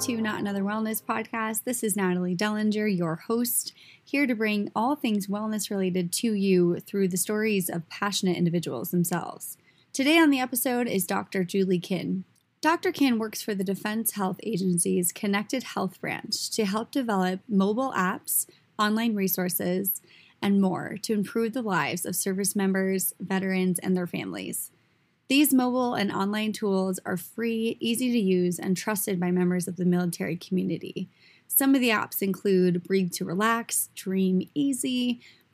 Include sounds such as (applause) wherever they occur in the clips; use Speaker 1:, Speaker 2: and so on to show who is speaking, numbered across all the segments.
Speaker 1: to Not Another Wellness Podcast. This is Natalie Dellinger, your host, here to bring all things wellness related to you through the stories of passionate individuals themselves. Today on the episode is Dr. Julie Kinn. Dr. Kinn works for the Defense Health Agency's Connected Health branch to help develop mobile apps, online resources, and more to improve the lives of service members, veterans, and their families. These mobile and online tools are free, easy to use, and trusted by members of the military community. Some of the apps include Breathe to Relax, Dream EZ,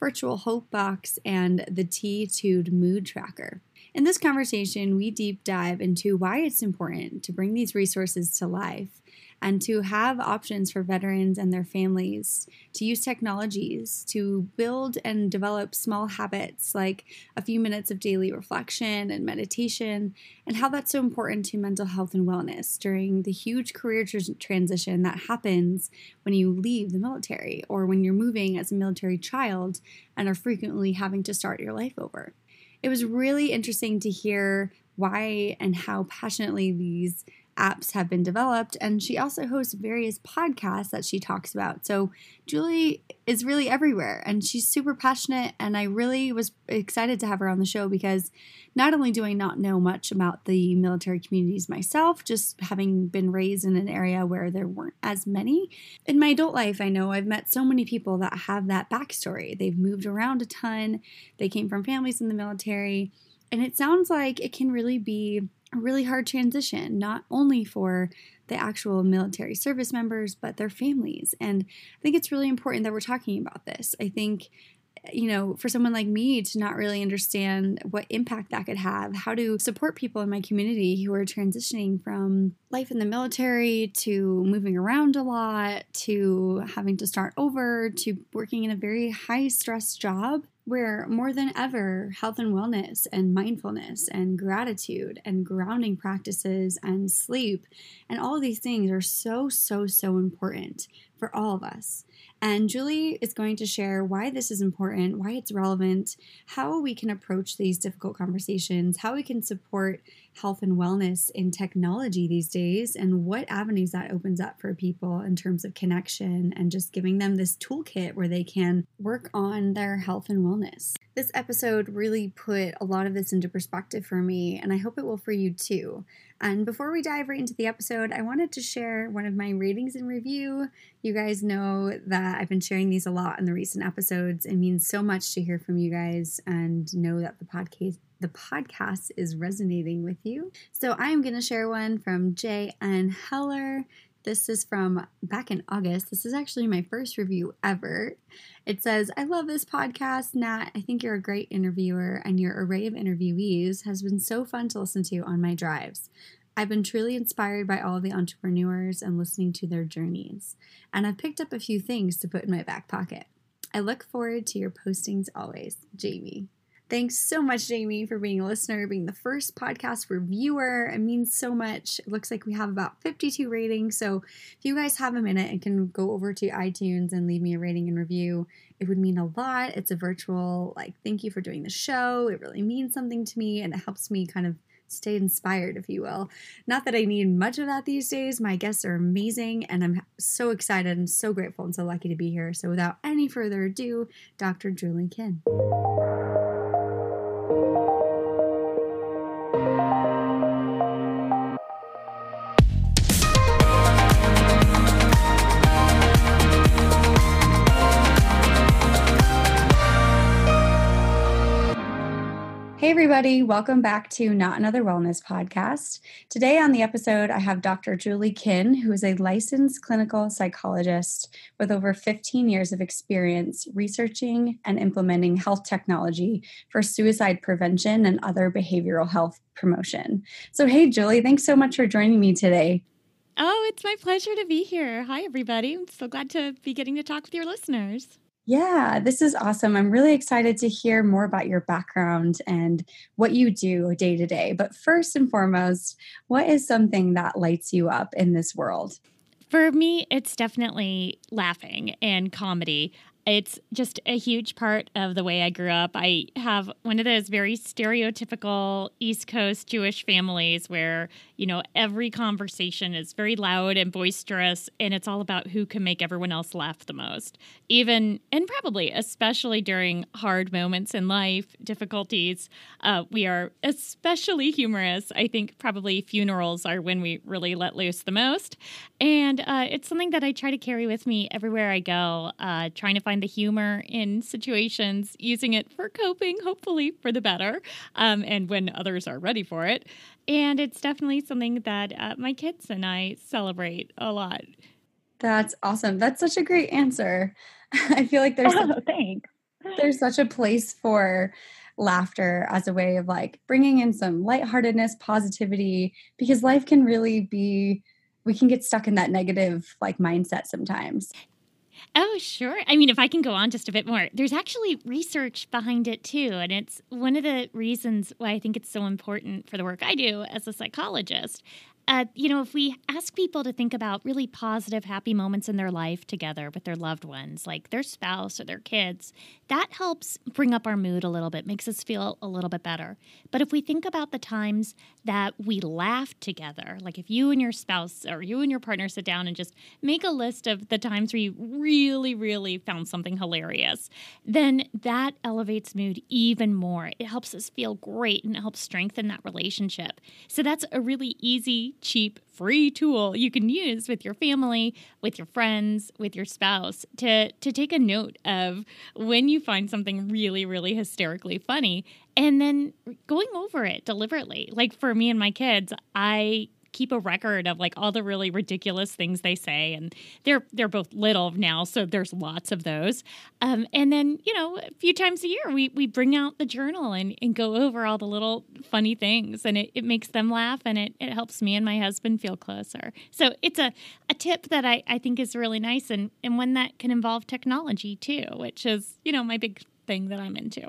Speaker 1: Virtual Hope Box, and the T2 Mood Tracker. In this conversation, we deep dive into why it's important to bring these resources to life and to have options for veterans and their families to use technologies to build and develop small habits like a few minutes of daily reflection and meditation, and how that's so important to mental health and wellness during the huge career tr- transition that happens when you leave the military or when you're moving as a military child and are frequently having to start your life over. It was really interesting to hear why and how passionately these apps have been developed. And she also hosts various podcasts that she talks about. So Julie is really everywhere and she's super passionate. And I really was excited to have her on the show because not only do I not know much about the military communities myself, just having been raised in an area where there weren't as many, in my adult life, I know I've met so many people that have that backstory. They've moved around a ton, they came from families in the military. And it sounds like it can really be a really hard transition, not only for the actual military service members, but their families. And I think it's really important that we're talking about this. I think, you know, for someone like me to not really understand what impact that could have, how to support people in my community who are transitioning from life in the military to moving around a lot to having to start over to working in a very high stress job where more than ever, health and wellness and mindfulness and gratitude and grounding practices and sleep and all of these things are so, so, so important for all of us. And Julie is going to share why this is important, why it's relevant, how we can approach these difficult conversations, how we can support health and wellness in technology these days, and what avenues that opens up for people in terms of connection and just giving them this toolkit where they can work on their health and wellness. This episode really put a lot of this into perspective for me, and I hope it will for you too. And before we dive right into the episode, I wanted to share one of my ratings and review. You guys know that I've been sharing these a lot in the recent episodes. It means so much to hear from you guys and know that the podcast the podcast is resonating with you. So I am going to share one from J. N. Heller. This is from back in August. This is actually my first review ever. It says, I love this podcast, Nat. I think you're a great interviewer, and your array of interviewees has been so fun to listen to on my drives. I've been truly inspired by all the entrepreneurs and listening to their journeys, and I've picked up a few things to put in my back pocket. I look forward to your postings always, Jamie. Thanks so much, Jamie, for being a listener, being the first podcast reviewer. It means so much. It looks like we have about 52 ratings. So if you guys have a minute and can go over to iTunes and leave me a rating and review, it would mean a lot. It's a virtual, like, thank you for doing the show. It really means something to me and it helps me kind of stay inspired, if you will. Not that I need much of that these days. My guests are amazing, and I'm so excited and so grateful and so lucky to be here. So, without any further ado, Dr. Julie Kinn. Everybody, welcome back to Not Another Wellness podcast. Today on the episode, I have Dr. Julie Kinn, who is a licensed clinical psychologist with over 15 years of experience researching and implementing health technology for suicide prevention and other behavioral health promotion. So, hey, Julie, thanks so much for joining me today.
Speaker 2: Oh, it's my pleasure to be here. Hi, everybody. I'm so glad to be getting to talk with your listeners.
Speaker 1: Yeah, this is awesome. I'm really excited to hear more about your background and what you do day to day. But first and foremost, what is something that lights you up in this world?
Speaker 2: For me, it's definitely laughing and comedy. It's just a huge part of the way I grew up. I have one of those very stereotypical East Coast Jewish families where, you know, every conversation is very loud and boisterous and it's all about who can make everyone else laugh the most. Even, and probably especially during hard moments in life, difficulties, uh, we are especially humorous. I think probably funerals are when we really let loose the most. And uh, it's something that I try to carry with me everywhere I go, uh, trying to find find the humor in situations, using it for coping, hopefully for the better, um, and when others are ready for it. And it's definitely something that uh, my kids and I celebrate a lot.
Speaker 1: That's awesome. That's such a great answer. (laughs) I feel like there's
Speaker 3: oh, such, thanks.
Speaker 1: there's such a place for laughter as a way of like bringing in some lightheartedness, positivity, because life can really be we can get stuck in that negative like mindset sometimes.
Speaker 2: Oh, sure. I mean, if I can go on just a bit more, there's actually research behind it too. And it's one of the reasons why I think it's so important for the work I do as a psychologist uh, you know, if we ask people to think about really positive, happy moments in their life together with their loved ones, like their spouse or their kids, that helps bring up our mood a little bit, makes us feel a little bit better. But if we think about the times that we laugh together, like if you and your spouse or you and your partner sit down and just make a list of the times where you really, really found something hilarious, then that elevates mood even more. It helps us feel great and it helps strengthen that relationship. So that's a really easy cheap, free tool you can use with your family, with your friends, with your spouse to, to take a note of when you find something really, really hysterically funny and then going over it deliberately. Like for me and my kids, I keep a record of like all the really ridiculous things they say and they're they're both little now so there's lots of those. Um, and then you know a few times a year we we bring out the journal and, and go over all the little funny things and it, it makes them laugh and it, it helps me and my husband feel closer. So it's a, a tip that I, I think is really nice and, and one that can involve technology too which is you know my big thing that I'm into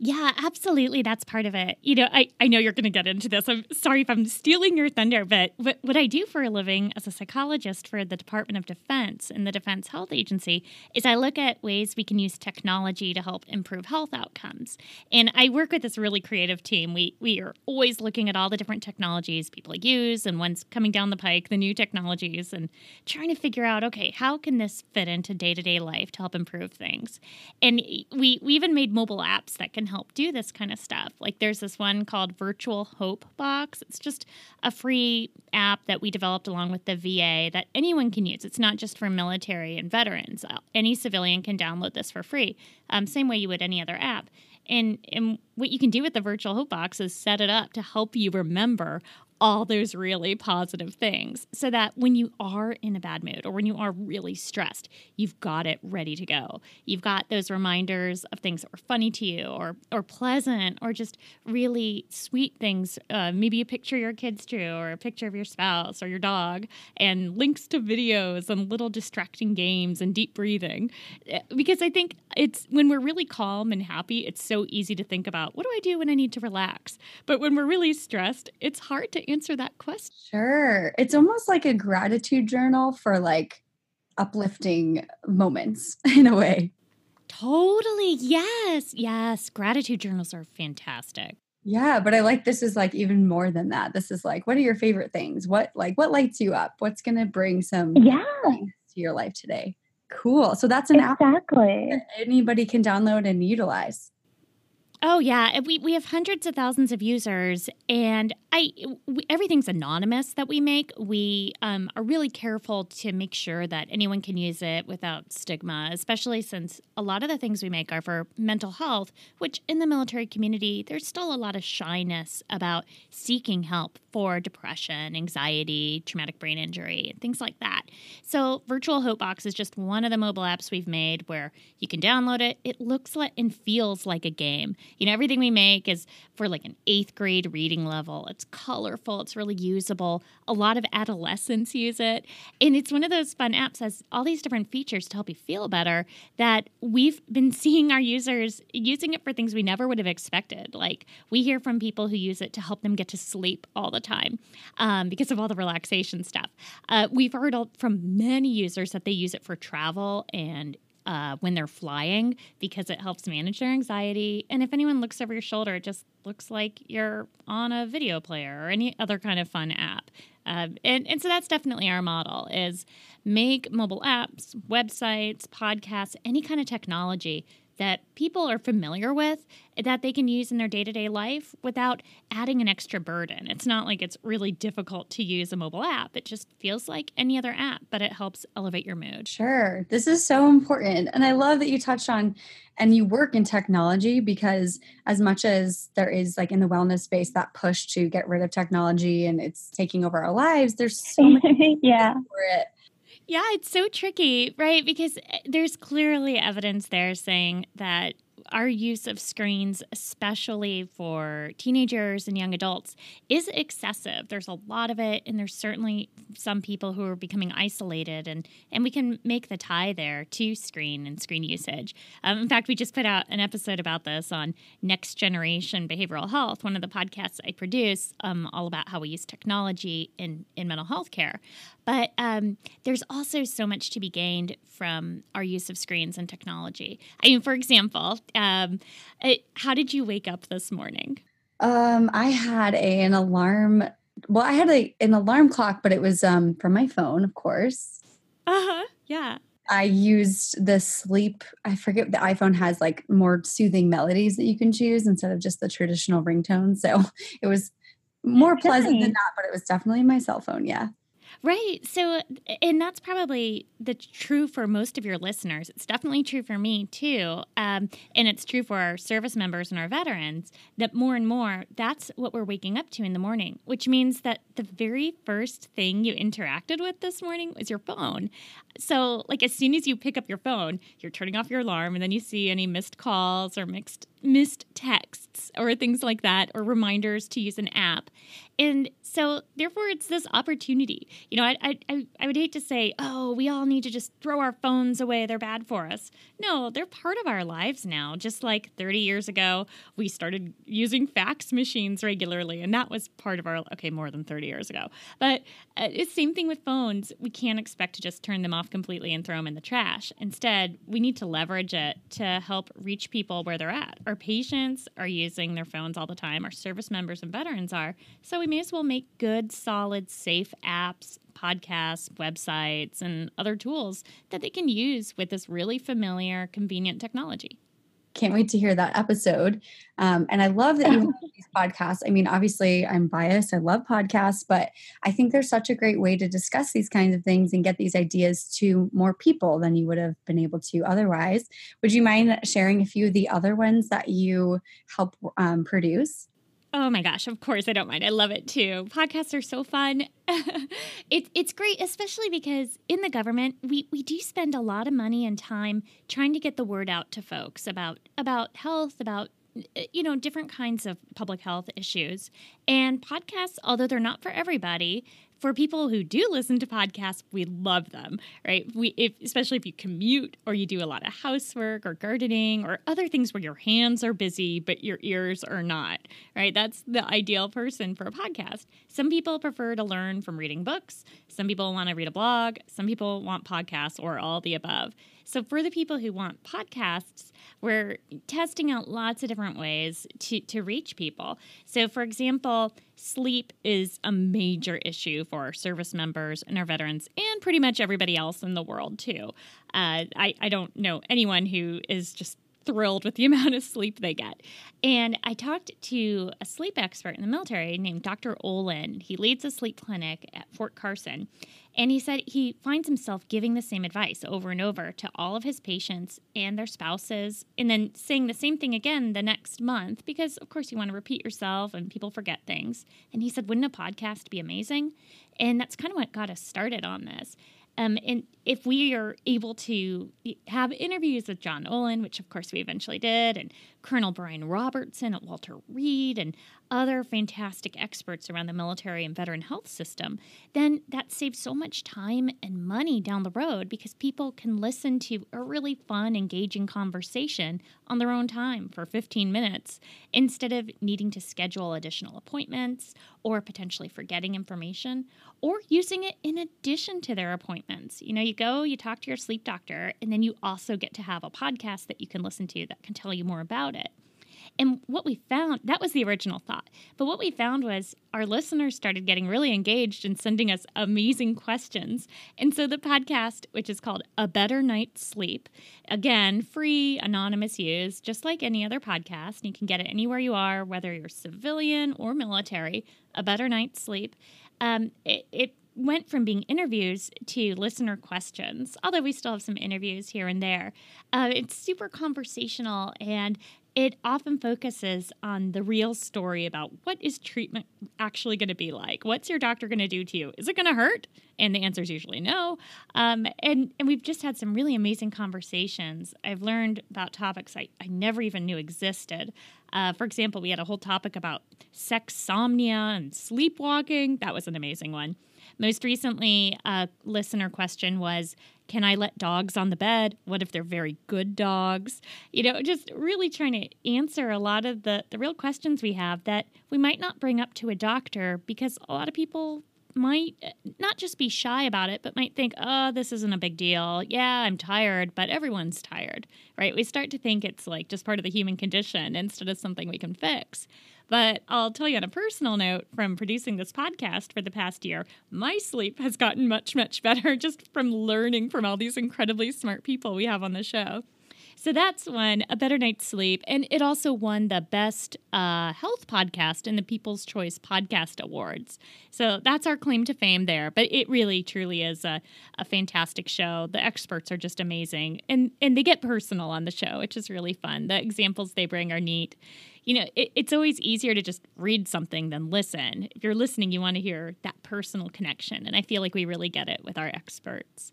Speaker 2: yeah, absolutely. That's part of it. You know, I, I know you're going to get into this. I'm sorry if I'm stealing your thunder, but what, what I do for a living as a psychologist for the Department of Defense and the Defense Health Agency is I look at ways we can use technology to help improve health outcomes. And I work with this really creative team. We, we are always looking at all the different technologies people use and ones coming down the pike, the new technologies, and trying to figure out, okay, how can this fit into day to day life to help improve things? And we, we even made mobile apps that can help do this kind of stuff. Like there's this one called Virtual Hope Box. It's just a free app that we developed along with the VA that anyone can use. It's not just for military and veterans. Uh, any civilian can download this for free, um, same way you would any other app. And, and what you can do with the virtual hope box is set it up to help you remember all those really positive things so that when you are in a bad mood or when you are really stressed, you've got it ready to go. You've got those reminders of things that were funny to you or or pleasant or just really sweet things. Uh, maybe a picture your kids drew or a picture of your spouse or your dog and links to videos and little distracting games and deep breathing. Uh, because I think it's when we're really calm and happy, it's so easy to think about what do I do when I need to relax? But when we're really stressed, it's hard to answer that question?
Speaker 1: Sure. It's almost like a gratitude journal for like uplifting moments (laughs) in a way.
Speaker 2: Totally. Yes. Yes. Gratitude journals are fantastic.
Speaker 1: Yeah, but I like this is like even more than that. This is like what are your favorite things? What like what lights you up? What's going to bring some
Speaker 3: yeah
Speaker 1: to your life today? Cool. So that's an
Speaker 3: exactly.
Speaker 1: app anybody can download and utilize.
Speaker 2: Oh yeah, we we have hundreds of thousands of users, and I we, everything's anonymous that we make. We um, are really careful to make sure that anyone can use it without stigma, especially since a lot of the things we make are for mental health, which in the military community there's still a lot of shyness about seeking help for depression, anxiety, traumatic brain injury, and things like that. So Virtual Hope Box is just one of the mobile apps we've made where you can download it. It looks like and feels like a game you know, everything we make is for like an eighth grade reading level. It's colorful, it's really usable. A lot of adolescents use it. And it's one of those fun apps that has all these different features to help you feel better that we've been (laughs) seeing our users using it for things we never would have expected. Like we hear from people who use it to help them get to sleep all the time um, because of all the relaxation stuff. Uh, we've heard from many users that they use it for travel and uh, when they're flying because it helps manage their anxiety. And if anyone looks over your shoulder, it just looks like you're on a video player or any other kind of fun app. Uh, and, and so that's definitely our model is make mobile apps, websites, podcasts, any kind of technology that people are familiar with that they can use in their day to day life without adding an extra burden. It's not like it's really difficult to use a mobile app. It just feels like any other app, but it helps elevate your mood.
Speaker 1: Sure. This is so important. And I love that you touched on and you work in technology because as much as there is like in the wellness space that push to get rid of technology and it's taking over our lives, there's so (laughs) many
Speaker 2: yeah. for it yeah, it's so tricky, right? Because eh, there's clearly evidence there saying that our use of screens, especially for teenagers and young adults, is excessive. There's a lot of it, and there's certainly some people who are becoming isolated, and, and we can make the tie there to screen and screen usage. Um, in fact, we just put out an episode about this on Next Generation Behavioral Health, one of the podcasts I produce, um, all about how we use technology in, in mental health care. But um, there's also so much to be gained from our use of screens and technology. I mean, for example, um, it, how did you wake up this morning?
Speaker 1: Um, I had a, an alarm. Well, I had a, an alarm clock, but it was um, from my phone, of course.
Speaker 2: Uh huh. Yeah.
Speaker 1: I used the sleep. I forget the iPhone has like more soothing melodies that you can choose instead of just the traditional ringtone. So (laughs) it was more pleasant than that, but it was definitely my cell phone. Yeah.
Speaker 2: Right. So, and that's probably the true for most of your listeners. It's definitely true for me too. Um, and it's true for our service members and our veterans that more and more that's what we're waking up to in the morning, which means that the very first thing you interacted with this morning was your phone. So, like, as soon as you pick up your phone, you're turning off your alarm and then you see any missed calls or mixed missed texts or things like that or reminders to use an app. And so, therefore, it's this opportunity. You know, I, I, I would hate to say, oh, we all need to just throw our phones away. They're bad for us. No, they're part of our lives now. Just like 30 years ago, we started using fax machines regularly. And that was part of our, okay, more than 30 years ago. But uh, it's the same thing with phones. We can't expect to just turn them off completely and throw them in the trash. Instead, we need to leverage it to help reach people where they're at our patients are using their phones all the time, our service members and veterans are. So we may as well make good, solid, safe apps, podcasts, websites, and other tools that they can use with this really familiar, convenient technology
Speaker 1: can't wait to hear that episode. Um, and I love that you (laughs) these podcasts. I mean, obviously, I'm biased. I love podcasts, but I think they're such a great way to discuss these kinds of things and get these ideas to more people than you would have been able to otherwise. Would you mind sharing a few of the other ones that you help um, produce?
Speaker 2: Oh my gosh, of course I don't mind. I love it too. Podcasts are so fun. (laughs) it, it's great, especially because in the government, we, we do spend a lot of money and time trying to get the word out to folks about about health, about Eh, you know different kinds of public health issues and podcasts although they're not for everybody for people who do listen to podcasts, we love them, right? We, if, especially if you commute or you do a lot of housework or gardening or other things where your hands are busy but your ears are not, right? That's the ideal person for a podcast. Some people prefer to learn from reading books. Some people want to read a blog. Some people want podcasts or all the above. So, for the people who want podcasts, we're testing out lots of different ways to, to reach people. So, for example, sleep is a major issue for our service members and our veterans, and pretty much everybody else in the world, too. Uh, I, I don't know anyone who is just thrilled with the (laughs) amount of sleep they get. And I talked to a sleep expert in the military named Dr. Olin. He leads a sleep clinic at Fort Carson. And he said he finds himself giving the same advice over and over to all of his patients and their spouses, and then saying the same thing again the next month because, of course, you want to repeat yourself and people forget things. And he said, Wouldn't a podcast be amazing? And that's kind of what got us started on this. Um, and if we are able to have interviews with John Olin, which of course we eventually did, and Colonel Brian Robertson at Walter Reed, and other fantastic experts around the military and veteran health system, then that saves so much time and money down the road because people can listen to a really fun, engaging conversation on their own time for 15 minutes instead of needing to schedule additional appointments or potentially forgetting information or using it in addition to their appointments. You know, you go, you talk to your sleep doctor, and then you also get to have a podcast that you can listen to that can tell you more about it. And what we found, that was the original thought. But what we found was our listeners started getting really engaged and sending us amazing questions. And so the podcast, which is called A Better Night's Sleep, again, free, anonymous use, just like any other podcast. You can get it anywhere you are, whether you're civilian or military, A Better Night's Sleep. Um, it, it went from being interviews to listener questions, although we still have some interviews here and there. Uh, it's super conversational and it often focuses on the real story about what is treatment actually going to be like? What's your doctor going to do to you? Is it going to hurt? And the answer is usually no. Um, and, and we've just had some really amazing conversations. I've learned about topics i, I never even knew existed. Uh, for example we had a whole topic about sexsomnia and sleepwalking. That was an amazing one most recently, a listener question was Can I let dogs on the bed? What if they're very good dogs? You know, just really trying to answer a lot of the, the real questions we have that we might not bring up to a doctor because a lot of people might uh, not just be shy about it, but might think, oh, this isn't a big deal. Yeah, I'm tired, but everyone's tired, right? We start to think it's like just part of the human condition instead of something we can fix. But I'll tell you on a personal note from producing this podcast for the past year, my sleep has gotten much, much better (laughs) just from learning from all these incredibly smart people we have on the show. So that's one, A Better Night's Sleep. And it also won the Best uh, Health Podcast in the People's Choice Podcast Awards. So that's our claim to fame there. But it really, truly is a, a fantastic show. The experts are just amazing. And, and they get personal on the show, which is really fun. The examples they bring are neat you know, it, it's always easier to just read something than listen. If you're listening, you want to hear that personal connection. And I feel like we really get it with our experts.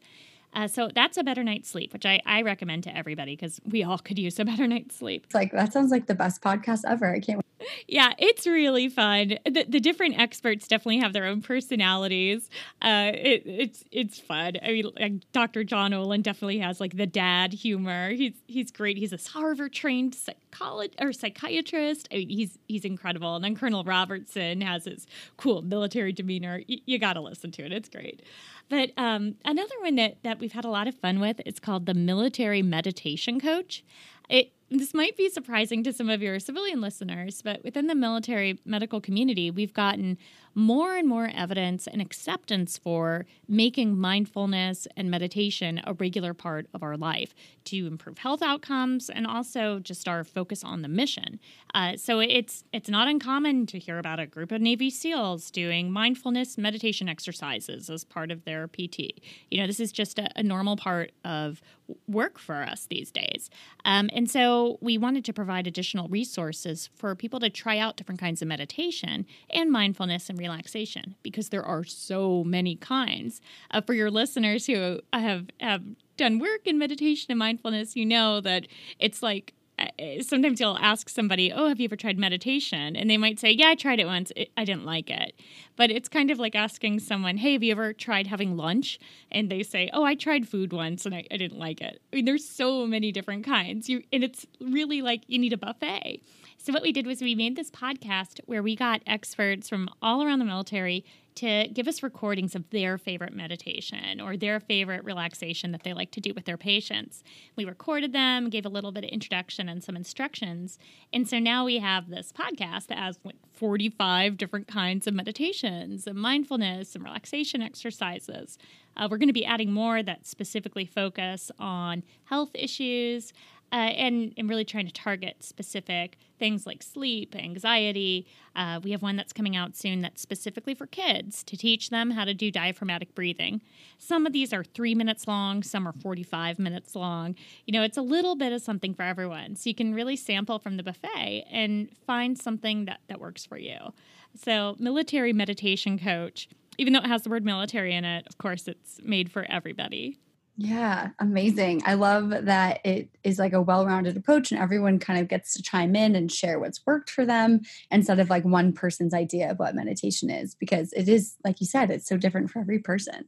Speaker 2: Uh, so that's a better night's sleep, which I, I recommend to everybody because we all could use a better night's sleep.
Speaker 1: It's like that sounds like the best podcast ever. I can't.
Speaker 2: Yeah, it's really fun. The, the different experts definitely have their own personalities. Uh, it, it's it's fun. I mean, like Dr. John Olin definitely has like the dad humor. He's he's great. He's a Harvard trained psychologist or psychiatrist. I mean, he's he's incredible. And then Colonel Robertson has his cool military demeanor. Y- you got to listen to it. It's great. But um, another one that, that we've had a lot of fun with is called the Military Meditation Coach. It this might be surprising to some of your civilian listeners, but within the military medical community, we've gotten more and more evidence and acceptance for making mindfulness and meditation a regular part of our life to improve health outcomes and also just our focus on the mission. Uh, so it's it's not uncommon to hear about a group of Navy SEALs doing mindfulness meditation exercises as part of their PT. You know, this is just a, a normal part of work for us these days. Um, and so we wanted to provide additional resources for people to try out different kinds of meditation and mindfulness and relaxation because there are so many kinds. Uh, for your listeners who have, have done work in meditation and mindfulness, you know that it's like Uh, sometimes you'll ask somebody, Oh, have you ever tried meditation? And they might say, Yeah, I tried it once. It, I didn't like it. But it's kind of like asking someone, Hey, have you ever tried having lunch? And they say, Oh, I tried food once and I, I didn't like it. I mean, there's so many different kinds. You, and it's really like you need a buffet. So, what we did was we made this podcast where we got experts from all around the military to give us recordings of their favorite meditation or their favorite relaxation that they like to do with their patients. We recorded them, gave a little bit of introduction and some instructions. And so now we have this podcast that has like 45 different kinds of meditations and mindfulness and relaxation exercises. Uh, we're going to be adding more that specifically focus on health issues, uh, and, and really trying to target specific things like sleep, anxiety. Uh, we have one that's coming out soon that's specifically for kids to teach them how to do diaphragmatic breathing. Some of these are three minutes long, some are 45 minutes long. You know, it's a little bit of something for everyone. So you can really sample from the buffet and find something that, that works for you. So, military meditation coach, even though it has the word military in it, of course, it's made for everybody.
Speaker 1: Yeah, amazing. I love that it is like a well rounded approach and everyone kind of gets to chime in and share what's worked for them instead of like one person's idea of what meditation is because it is, like you said, it's so different for every person.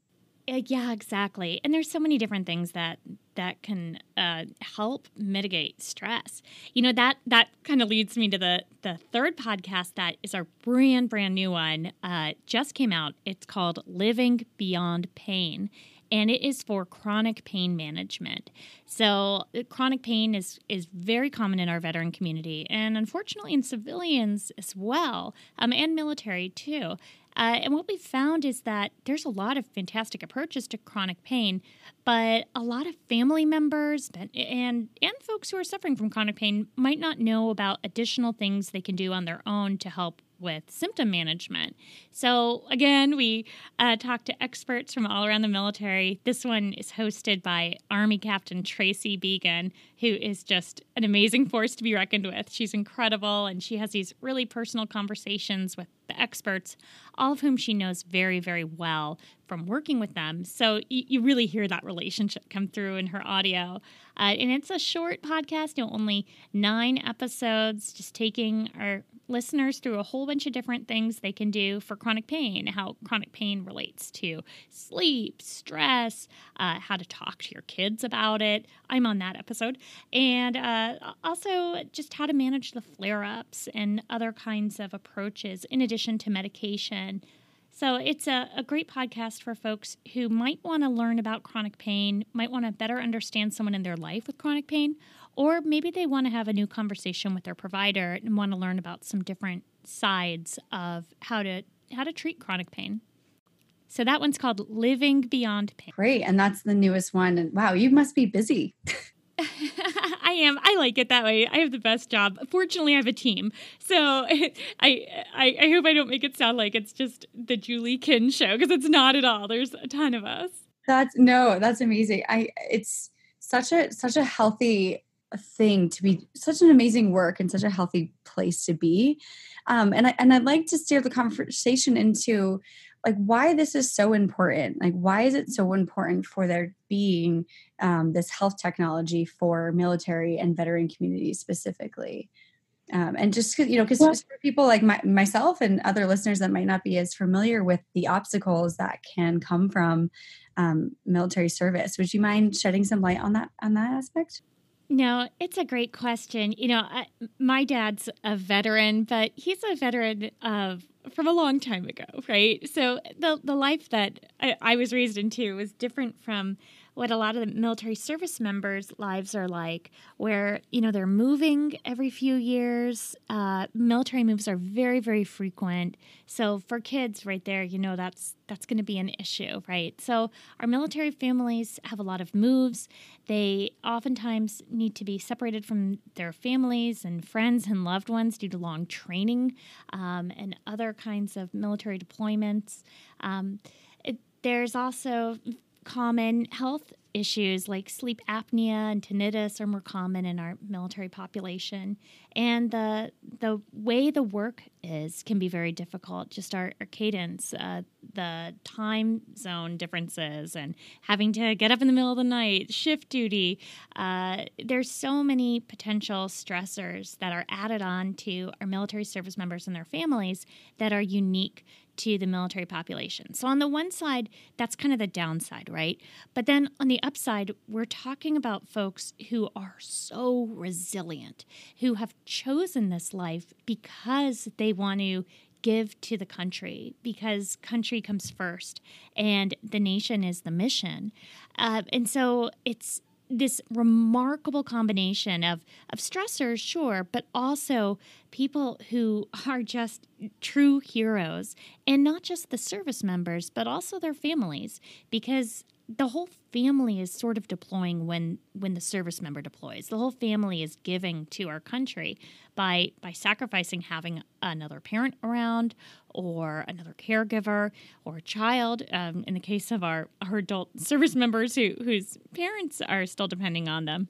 Speaker 2: Uh, yeah, exactly. And there's so many different things that that can uh, help mitigate stress. You know that that kind of leads me to the the third podcast that is our brand brand new one. Uh, just came out. It's called Living Beyond Pain, and it is for chronic pain management. So, uh, chronic pain is, is very common in our veteran community, and unfortunately in civilians as well, um, and military too. Uh, and what we found is that there's a lot of fantastic approaches to chronic pain, but a lot of family members and and folks who are suffering from chronic pain might not know about additional things they can do on their own to help with symptom management. So, again, we uh, talked to experts from all around the military. This one is hosted by Army Captain Tracy Began, who is just an amazing force to be reckoned with. She's incredible, and she has these really personal conversations with the experts, all of whom she knows very, very well from working with them. So, you, you really hear that relationship come through in her audio. Uh, and it's a short podcast, you know, only nine episodes, just taking our listeners through a whole bunch of different things they can do for chronic pain, how chronic pain relates to sleep, stress, uh, how to talk to your kids about it. I'm on that episode. And uh, also just how to manage the flare ups and other kinds of approaches in addition to medication. So it's a, a great podcast for folks who might want to learn about chronic pain, might want to better understand someone in their life with chronic pain, or maybe they want to have a new conversation with their provider and want to learn about some different sides of how to how to treat chronic pain. So that one's called Living Beyond Pain.
Speaker 1: Great, and that's the newest one. And wow, you must be busy. (laughs)
Speaker 2: I am. I like it that way. I have the best job. Fortunately, I have a team, so (laughs) I I, I hope I don't make it sound like it's just the Julie Kinn show because it's not at all. There's a ton of us.
Speaker 1: That's no, that's amazing. I it's such a such a healthy thing to be such an amazing work and such a healthy place to be. Um, and I and I'd like to steer the conversation into like why this is so important. Like why is it so important for there being um, this health technology for military and veteran communities specifically? Um, and just you know, because well, for people like my, myself and other listeners that might not be as familiar with the obstacles that can come from um, military service, would you mind shedding some light on that on that aspect?
Speaker 2: No, it's a great question. You know, I, my dad's a veteran, but he's a veteran of from a long time ago, right? So the the life that I, I was raised into was different from what a lot of the military service members' lives are like, where you know they're moving every few years. Uh, military moves are very, very frequent. So for kids, right there, you know that's that's going to be an issue, right? So our military families have a lot of moves. They oftentimes need to be separated from their families and friends and loved ones due to long training um, and other kinds of military deployments. Um, it, there's also common health issues like sleep apnea and tinnitus are more common in our military population. And the the way the work is can be very difficult just our, our cadence uh, the time zone differences and having to get up in the middle of the night shift duty uh, there's so many potential stressors that are added on to our military service members and their families that are unique to the military population. So, on the one side, that's kind of the downside, right? But then on the upside, we're talking about folks who are so resilient, who have chosen this life because they want to give to the country because country comes first and the nation is the mission. Uh, and so it's this remarkable combination of, of stressors, sure, but also people who are just true heroes. And not just the service members, but also their families, because the whole family is sort of deploying when when the service member deploys. The whole family is giving to our country by by sacrificing having another parent around or another caregiver or a child. Um, in the case of our, our adult (laughs) service members who whose parents are still depending on them,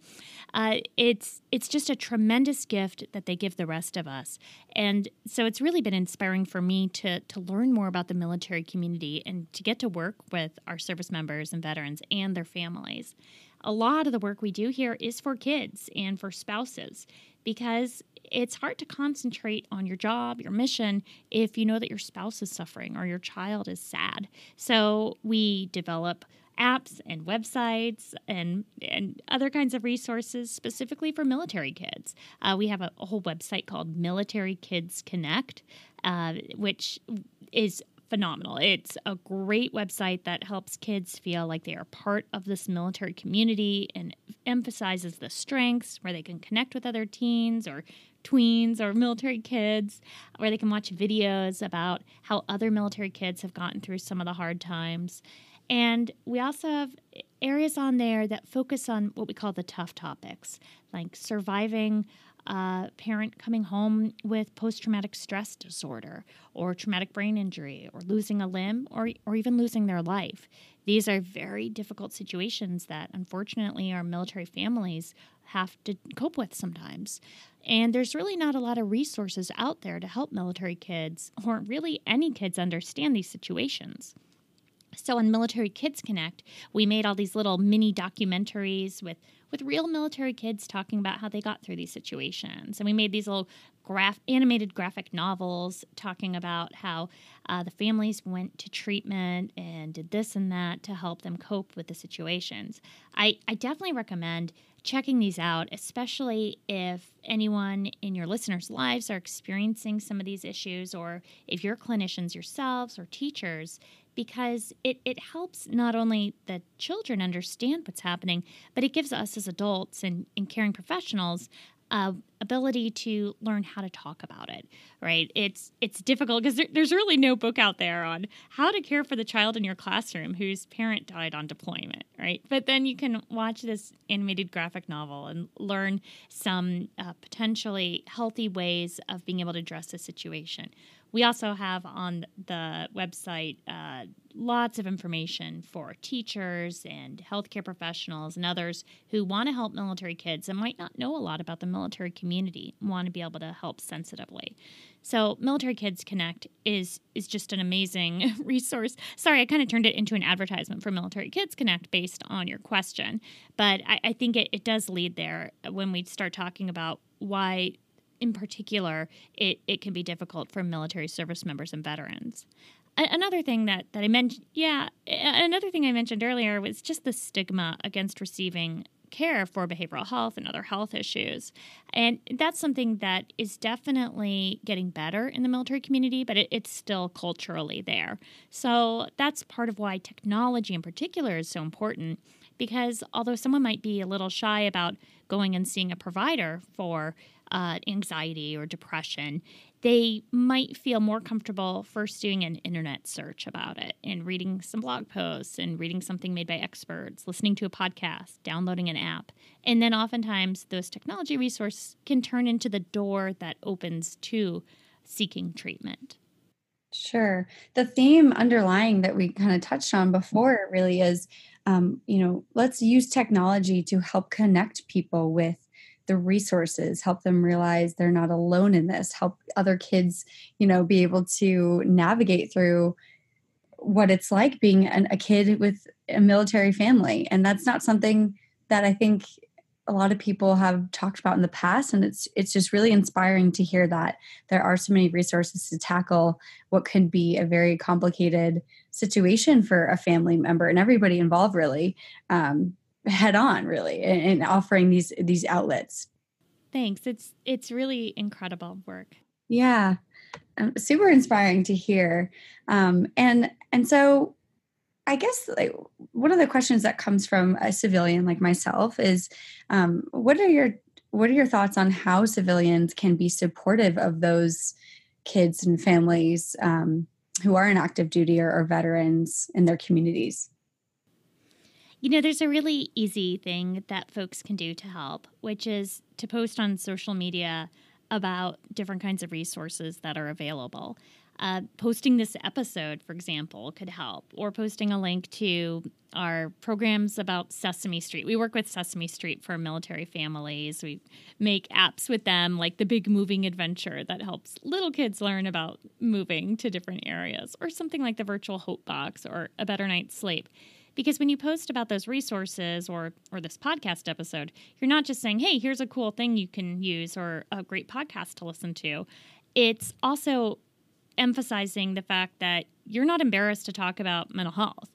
Speaker 2: uh, it's it's just a tremendous gift that they give the rest of us. And so it's really been inspiring for me to to learn more about the military community and to get to work with our service members and veterans and their families. A lot of the work we do here is for kids and for spouses because it's hard to concentrate on your job, your mission, if you know that your spouse is suffering or your child is sad. So we develop apps and websites and and other kinds of resources specifically for military kids. Uh, we have a, a, whole website called Military Kids Connect, uh, which is phenomenal. It's a great website that helps kids feel like they are part of this military community and emphasizes the strengths where they can connect with other teens or tweens or military kids, where they can watch videos about how other military kids have gotten through some of the hard times. And we also have areas on there that focus on what we call the tough topics, like surviving a parent coming home with post traumatic stress disorder, or traumatic brain injury, or losing a limb, or, or even losing their life. These are very difficult situations that unfortunately our military families have to cope with sometimes. And there's really not a lot of resources out there to help military kids, or really any kids, understand these situations. So on Military Kids Connect, we made all these little mini documentaries with with real military kids talking about how they got through these situations. And we made these little graph animated graphic novels talking about how uh, the families went to treatment and did this and that to help them cope with the situations. I, I definitely recommend checking these out, especially if anyone in your listeners' lives are experiencing some of these issues, or if you're clinicians yourselves or teachers, because it, it helps not only the children understand what's happening, but it gives us as adults and, and caring professionals uh, ability to learn how to talk about it right? It's it's difficult because there, there's really no book out there on how to care for the child in your classroom whose parent died on deployment right? But then you can watch this animated graphic novel and learn some uh, potentially healthy ways of being able to address the situation. We also have on the website uh, lots of information for teachers and healthcare professionals and others who want to help military kids and might not know a lot about the military community and want to be able to help sensitively. So Military Kids Connect is is just an amazing (laughs) resource. Sorry, I kind of turned it into an advertisement for Military Kids Connect based on your question, but I, I think it, it does lead there when we start talking about why in particular, it, it can be difficult for military service members and veterans. Another thing that, that I mentioned, yeah, another thing I mentioned earlier was just the stigma against receiving care for behavioral health and other health issues. And that's something that is definitely getting better in the military community, but it, it's still culturally there. So that's part of why technology in particular is so important because although someone might be a little shy about going and seeing a provider for uh, anxiety or depression, they might feel more comfortable first doing an internet search about it and reading some blog posts and reading something made by experts, listening to a podcast, downloading an app. And then oftentimes those technology resources can turn into the door that opens to seeking treatment.
Speaker 1: Sure. The theme underlying that we kind of touched on before really is, um, you know, let's use technology to help connect people with the resources help them realize they're not alone in this help other kids you know be able to navigate through what it's like being an, a kid with a military family. And that's not something that i think a lot of people have talked about in the past and it's it's just really inspiring to hear that there are so many resources to tackle what could be a very complicated situation for a family member and everybody involved really. Um, head on really and, offering these these outlets.
Speaker 2: Thanks. It's it's really incredible work.
Speaker 1: Yeah. Um, super inspiring to hear. Um, and and so i guess like one of the questions that comes from a civilian like myself is um, what are your what are your thoughts on how civilians can be supportive of those kids and families um, who are in active duty or, or veterans in their communities
Speaker 2: you know, there's a really easy thing that folks can do to help, which is to post on social media about different kinds of resources that are available. Uh, posting this episode, for example, could help, or posting a link to our programs about Sesame Street. We work with Sesame Street for military families. We make apps with them, like the Big Moving Adventure, that helps little kids learn about moving to different areas, or something like the Virtual Hope Box or A Better Night's Sleep because when you post about those resources or or this podcast episode you're not just saying hey here's a cool thing you can use or a great podcast to listen to. It's also emphasizing the fact that you're not embarrassed to talk about mental health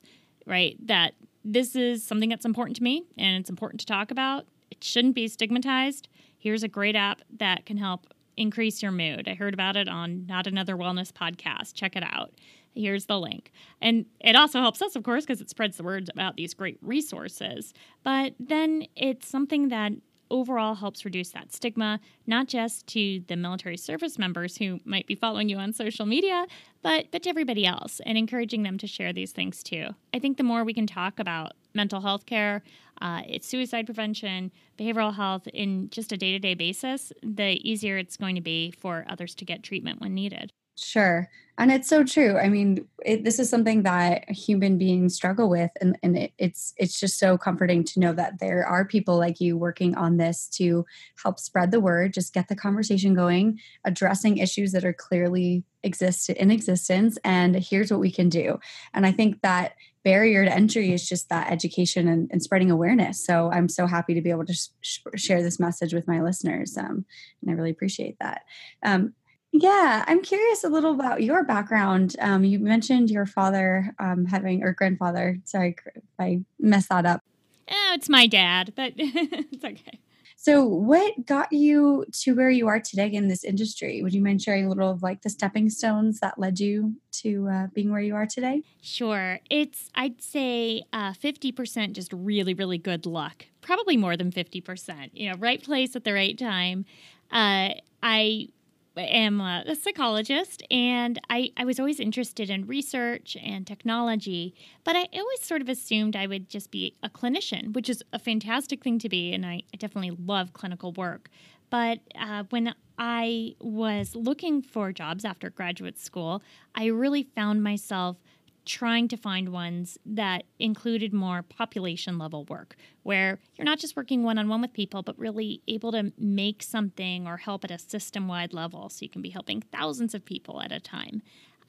Speaker 2: right? That this is something that's important to me and it's important to talk about. It shouldn't be stigmatized. Here's a great app that can help increase your mood. I heard about it on not another wellness podcast. Check it out Here's the link. And it also helps us, of course, because it spreads the word about these great resources. But then it's something that overall helps reduce that stigma, not just to the military service members who might be following you on social media, but, but to everybody else and encouraging them to share these things too. I think the more we can talk about mental health care, uh, it's suicide prevention, behavioral health in just a day to day basis, the easier it's going to be for others to get treatment when needed.
Speaker 1: Sure. And it's so true. I mean, it, this is something that human beings struggle with, and, and it, it's it's just so comforting to know that there are people like you working on this to help spread the word, just get the conversation going, addressing issues that are clearly exist in existence, and here's what we can do. And I think that barrier to entry is just that education and, and spreading awareness. So I'm so happy to be able to sh- share this message with my listeners, um, and I really appreciate that. Um, yeah, I'm curious a little about your background. Um, you mentioned your father um, having, or grandfather, sorry if I messed that up.
Speaker 2: Oh, it's my dad, but (laughs) it's okay.
Speaker 1: So, what got you to where you are today in this industry? Would you mind sharing a little of like the stepping stones that led you to uh, being where you are today?
Speaker 2: Sure. It's, I'd say, uh, 50% just really, really good luck. Probably more than 50%. You know, right place at the right time. Uh, I am a, psychologist and I, I was always interested in research and technology, but I always sort of assumed I would just be a clinician, which is a fantastic thing to be, and I, I definitely love clinical work. But uh, when I was looking for jobs after graduate school, I really found myself trying to find ones that included more population level work, where you're not just working one on one with people, but really able to make something or help at a system wide level. So you can be helping thousands of people at a time.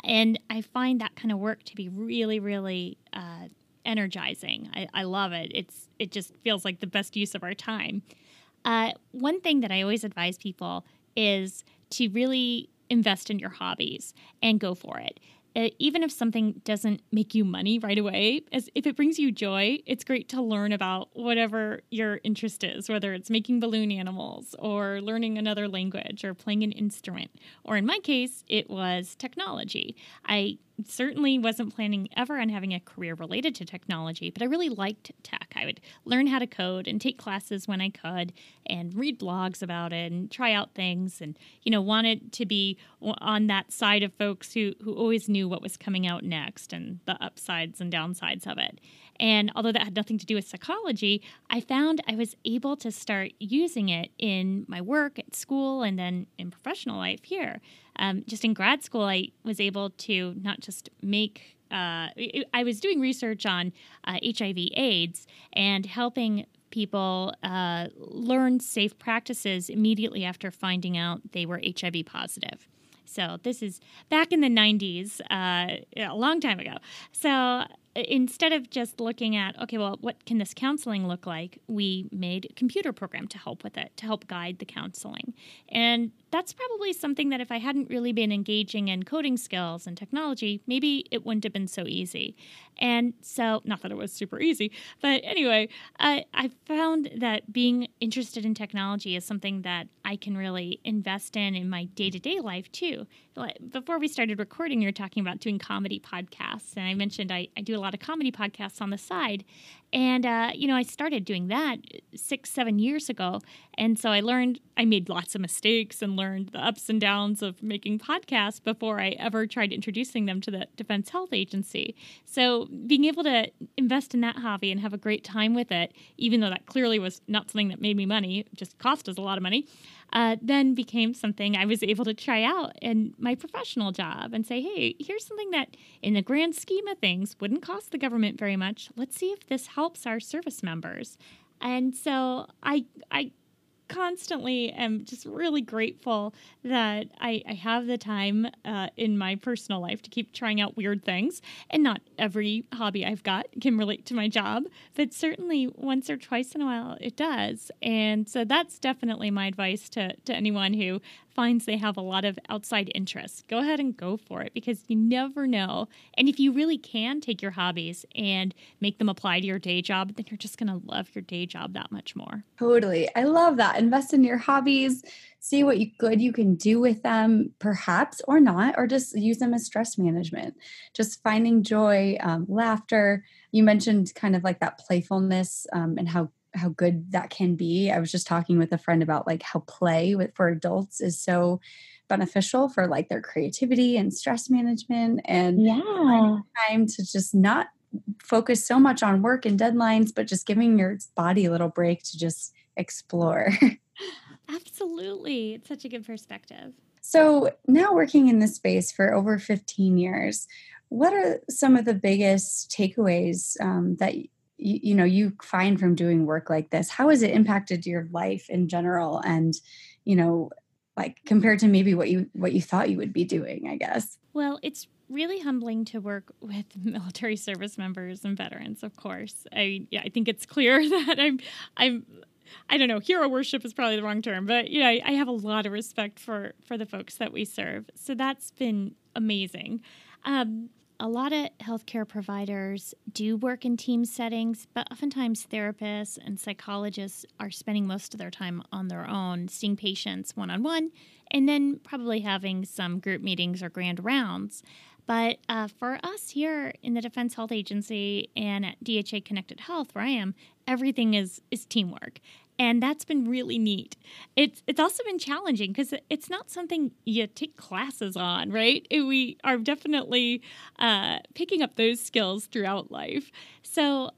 Speaker 2: And I find that kind of work to be really, really uh, energizing. I, I, love it. It's it just feels like the best use of our time. Uh, one thing that I always advise people is to really invest in your hobbies and go for it even if something doesn't make you money right away, as if it brings you joy, it's great to learn about whatever your interest is, whether it's making balloon animals or learning another language or playing an instrument. Or in my case, it was technology. I certainly wasn't planning ever on having a career related to technology, but I really liked tech. I would learn how to code and take classes when I could and read blogs about it and try out things and you know wanted to be on that side of folks who who always knew what was coming out next and the upsides and downsides of it. And although that had nothing to do with psychology, I found I was able to start using it in my work at school and then in professional life here. Um, just in grad school, I was able to not just make uh, I was doing research on uh, HIV/AIDS and helping people uh, learn safe practices immediately after finding out they were HIV positive. So this is back in the 90s, uh, a long time ago. So instead of just looking at okay well what can this counseling look like we made a computer program to help with it to help guide the counseling. And that's probably something that if i hadn't really been engaging in coding skills and technology maybe it wouldn't have been so easy. And so not that it was super easy but anyway i, I found that being interested in technology is something that i can really invest in in my day-to-day life too before we started recording you were talking about doing comedy podcasts and i mentioned i, I do a lot of comedy podcasts on the side. And, uh, you know, I started doing that six, seven years ago. And so I learned, I made lots of mistakes and learned the ups and downs of making podcasts before I ever tried introducing them to the Defense Health Agency. So being able to invest in that hobby and have a great time with it, even though that clearly was not something that made me money, just cost us a lot of money, uh, then became something I was able to try out in my professional job and say, hey, here's something that, in the grand scheme of things, wouldn't cost the government very much. Let's see if this helps our service members. And so I, I constantly am just really grateful that I, I have the time uh, in my personal life to keep trying out weird things. And not every hobby I've got can relate to my job, but certainly once or twice in a while it does. And so that's definitely my advice to, to anyone who finds they have a lot of outside interests, go ahead and go for it because you never know. And if you really can take your hobbies and make them apply to your day job, then you're just going to love your day job that much more.
Speaker 1: Totally. I love that. invest in your hobbies, see what you, good you can do with them, perhaps or not, or just use them as stress management. Just finding joy, um, laughter. You mentioned kind of like that playfulness um, and how how good that can be. I was just talking with a friend about like how play with for adults is so beneficial for like their creativity and stress management and
Speaker 3: yeah.
Speaker 1: time to just not focus so much on work and deadlines but just giving your body a little break to just explore. (laughs)
Speaker 2: Absolutely. It's such a good perspective.
Speaker 1: So now working in this space for over 15 years what are some of the biggest takeaways um, that you, you know you find from doing work like this how has it impacted your life in general and you know like compared to maybe what you what you thought you would be doing i guess
Speaker 2: well it's really humbling to work (laughs) with military service members and veterans of course i yeah i think it's clear (laughs) that i'm i'm I don't know, hero worship is probably the wrong term, but you know, I, I have a lot of respect for for the folks that we serve. So that's been amazing. Um, a lot of healthcare providers do work in team settings, but oftentimes therapists and psychologists are spending most of their time on their own, seeing patients one on one, and then probably having some group meetings or grand rounds. But uh, for us here in the Defense Health Agency and at DHA Connected Health, where I am, everything is is teamwork and that's been really neat. It's it's also been challenging because it's not something you take classes on, right? We are definitely uh, picking up those skills throughout life. So,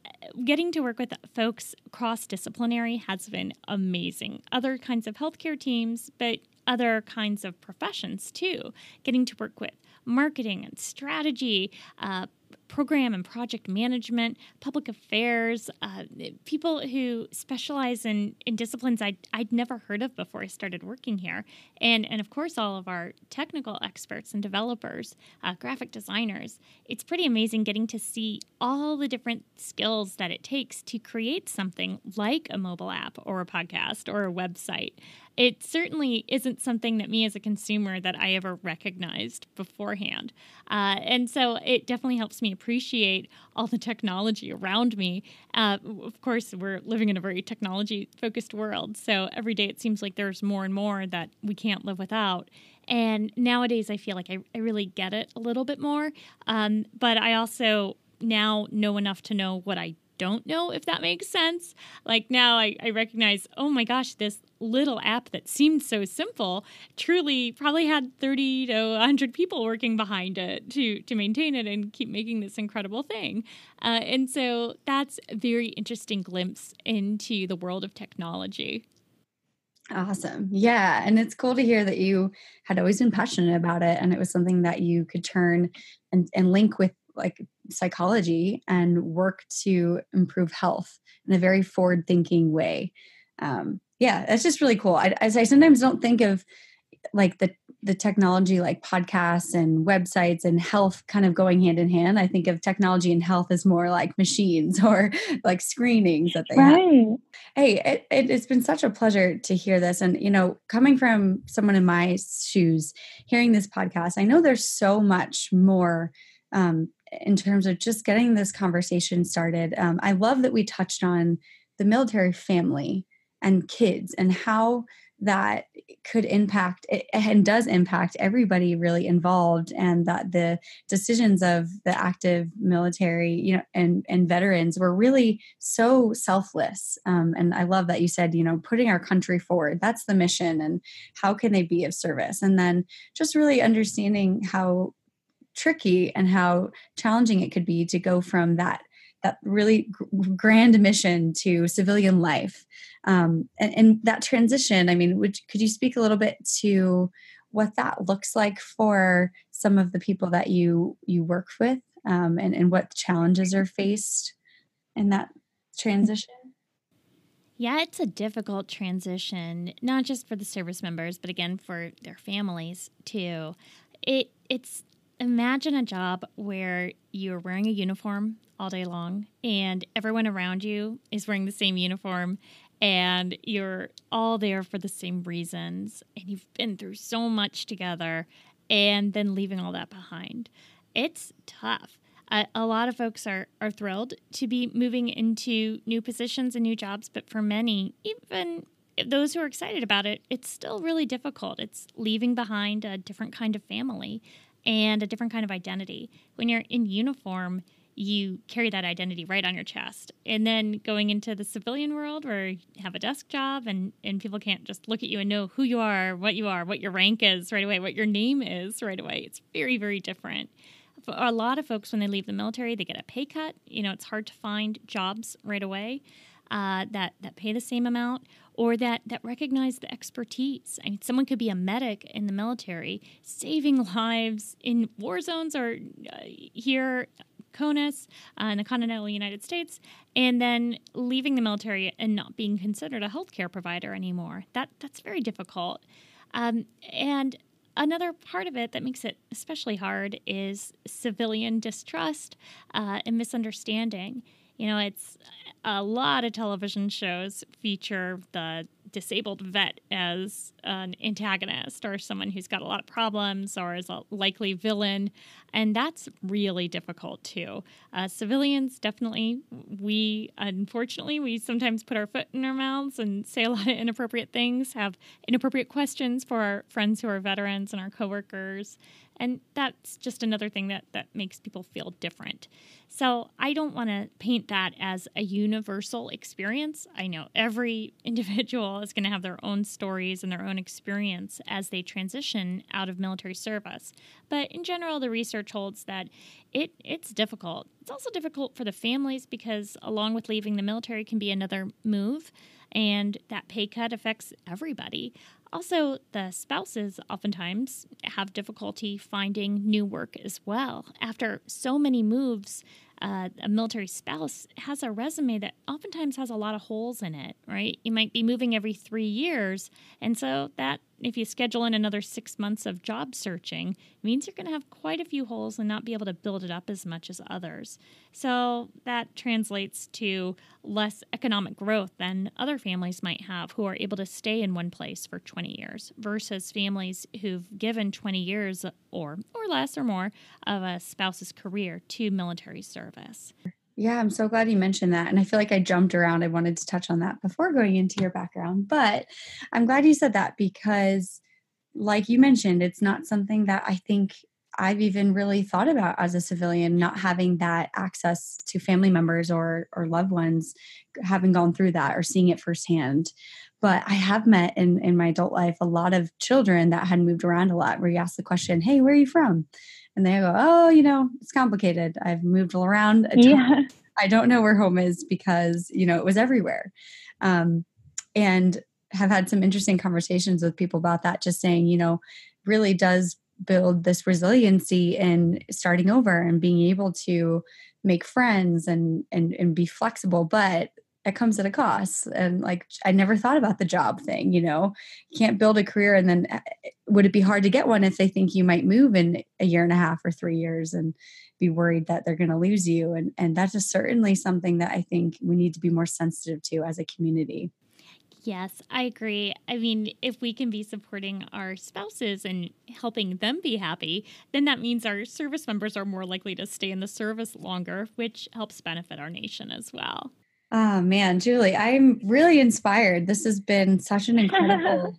Speaker 2: getting to work with folks cross disciplinary has been amazing. Other kinds of healthcare teams, but other kinds of professions too. Getting to work with marketing and strategy, uh, program and project management, public affairs, uh, people who specialize in, in disciplines I'd, I'd never heard of before I started working here. And, and of course, all of our technical experts and developers, uh, graphic designers. It's pretty amazing getting to see all the different skills that it takes to create something like a mobile app or a podcast or a website it certainly isn't something that me as a consumer that I ever recognized beforehand. Uh, and so it definitely helps me appreciate all the technology around me. Uh, of course, we're living in a very technology focused world. So every day it seems like there's more and more that we can't live without. And nowadays I feel like I, I really get it a little bit more. Um, but I also now know enough to know what I don't know if that makes sense. Like now I, I recognize, oh my gosh, this little app that seemed so simple truly probably had 30 to 100 people working behind it to, to maintain it and keep making this incredible thing. Uh, and so that's a very interesting glimpse into the world of technology.
Speaker 1: Awesome. Yeah. And it's cool to hear that you had always been passionate about it and it was something that you could turn and, and link with like psychology and work to improve health in a very forward thinking way. Um, yeah, that's just really cool. I, as I sometimes don't think of like the the technology like podcasts and websites and health kind of going hand in hand. I think of technology and health as more like machines (laughs) or like screenings that they right. have. Hey, it, it, it's been such a pleasure to hear this. And, you know, coming from someone in my shoes, hearing this podcast, I know there's so much more um, in terms of just getting this conversation started. Um, I love that we touched on the military family and kids and how that could impact and does impact everybody really involved and that the decisions of the active military you know and and veterans were really so selfless um, and i love that you said you know putting our country forward that's the mission and how can they be of service and then just really understanding how tricky and how challenging it could be to go from that that really grand mission to civilian life um, and, and, that transition i mean would, could you speak a little bit to what that looks like for some of the people that you you work with um, and, and what challenges are faced in that transition
Speaker 2: yeah, it's a difficult transition, not just for the service members, but again for their families too. It it's imagine a job where you're wearing a uniform all day long and everyone around you is wearing the same uniform and you're all there for the same reasons and you've been through so much together and then leaving all that behind. It's tough. A lot of folks are, are thrilled to be moving into new positions and new jobs, but for many, even those who are excited about it, it's still really difficult. It's leaving behind a different kind of family and a different kind of identity. When you're in uniform, you carry that identity right on your chest. And then going into the civilian world where you have a desk job and, and people can't just look at you and know who you are, what you are, what your rank is right away, what your name is right away. It's very, very different. For a lot of folks, when they leave the military, they get a pay cut. You know, it's hard to find jobs right away uh, that, that pay the same amount or that, that recognize the expertise. I mean, someone could be a medic in the military saving lives in war zones or uh, here CONUS uh, in the continental United States, and then leaving the military and not being considered a healthcare provider anymore. That that's very difficult. Um, and another part of it that makes it especially hard is civilian distrust uh, and misunderstanding. You know, it's a lot of television shows feature the disabled vet as an antagonist or someone who's got a lot of problems or is a likely villain. And that's really difficult too. Uh, civilians, definitely, we unfortunately, we sometimes put our foot in our mouths and say a lot of inappropriate things, have inappropriate questions for our friends who are veterans and our coworkers. And that's just another thing that, that makes people feel different. So I don't want to paint that as a universal experience. I know every (laughs) individual is going to have their own stories and their own experience as they transition out of military service. But in general, the research holds that it, it's difficult. It's also difficult for the families because, along with leaving the military, can be another move and that pay cut affects everybody. Also, the spouses oftentimes have difficulty finding new work as well. After so many moves, uh, a military spouse has a resume that oftentimes has a lot of holes in it, right? You might be moving every three years. And so that if you schedule in another six months of job searching, means you're going to have quite a few holes and not be able to build it up as much as others. So that translates to less economic growth than other families might have who are able to stay in one place for 20 years versus families who've given 20 years or or less or more of a spouse's career to military service.
Speaker 1: Yeah, I'm so glad you mentioned that. And I feel like I jumped around. I wanted to touch on that before going into your background. But I'm glad you said that because, like you mentioned, it's not something that I think I've even really thought about as a civilian, not having that access to family members or, or loved ones, having gone through that or seeing it firsthand. But I have met in, in my adult life a lot of children that had moved around a lot where you ask the question, Hey, where are you from? And they go, "Oh, you know, it's complicated. I've moved around. yeah. (laughs) I don't know where home is because you know it was everywhere." Um, and have had some interesting conversations with people about that. Just saying, you know, really does build this resiliency in starting over and being able to make friends and and and be flexible, but it comes at a cost and like i never thought about the job thing you know you can't build a career and then uh, would it be hard to get one if they think you might move in a year and a half or three years and be worried that they're going to lose you and and that's just certainly something that i think we need to be more sensitive to as a community
Speaker 2: Yes, I agree. I mean, if we can be supporting our spouses and helping them be happy, then that means our service members are more likely to stay in the service longer, which helps benefit our nation as well.
Speaker 1: Oh man, Julie, I'm really inspired. This has been such an incredible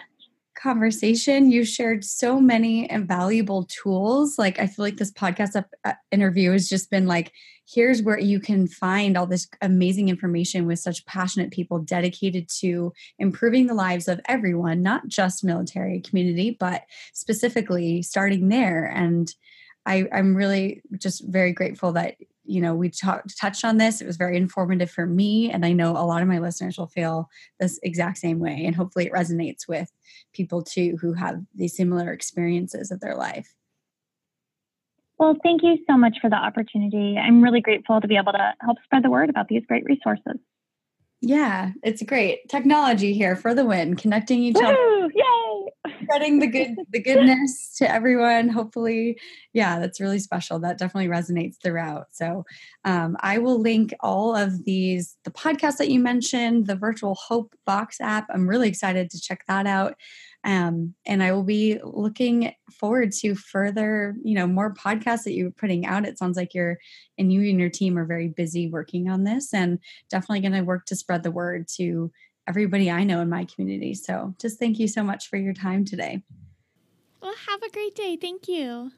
Speaker 1: (laughs) conversation. You shared so many invaluable tools. Like I feel like this podcast up, uh, interview has just been like here's where you can find all this amazing information with such passionate people dedicated to improving the lives of everyone, not just military community, but specifically starting there and I, I'm really just very grateful that you know we talked touched on this it was very informative for me and i know a lot of my listeners will feel this exact same way and hopefully it resonates with people too who have these similar experiences of their life.
Speaker 3: Well thank you so much for the opportunity. I'm really grateful to be able to help spread the word about these great resources.
Speaker 1: Yeah it's great. Technology here for the win connecting each other.
Speaker 3: Yay
Speaker 1: spreading the good the goodness to everyone. Hopefully yeah that's really special. That definitely resonates throughout. So um, i will link all of these the podcast that you mentioned the virtual hope box app. I'm really excited to check that out. Um, and I will be looking forward to further, you know, more podcasts that you're putting out. It sounds like you're and you and your team are very busy working on this and definitely going to work to spread the word to everybody I know in my community. So just thank you so much for your time today.
Speaker 2: Well, have a great day. Thank you.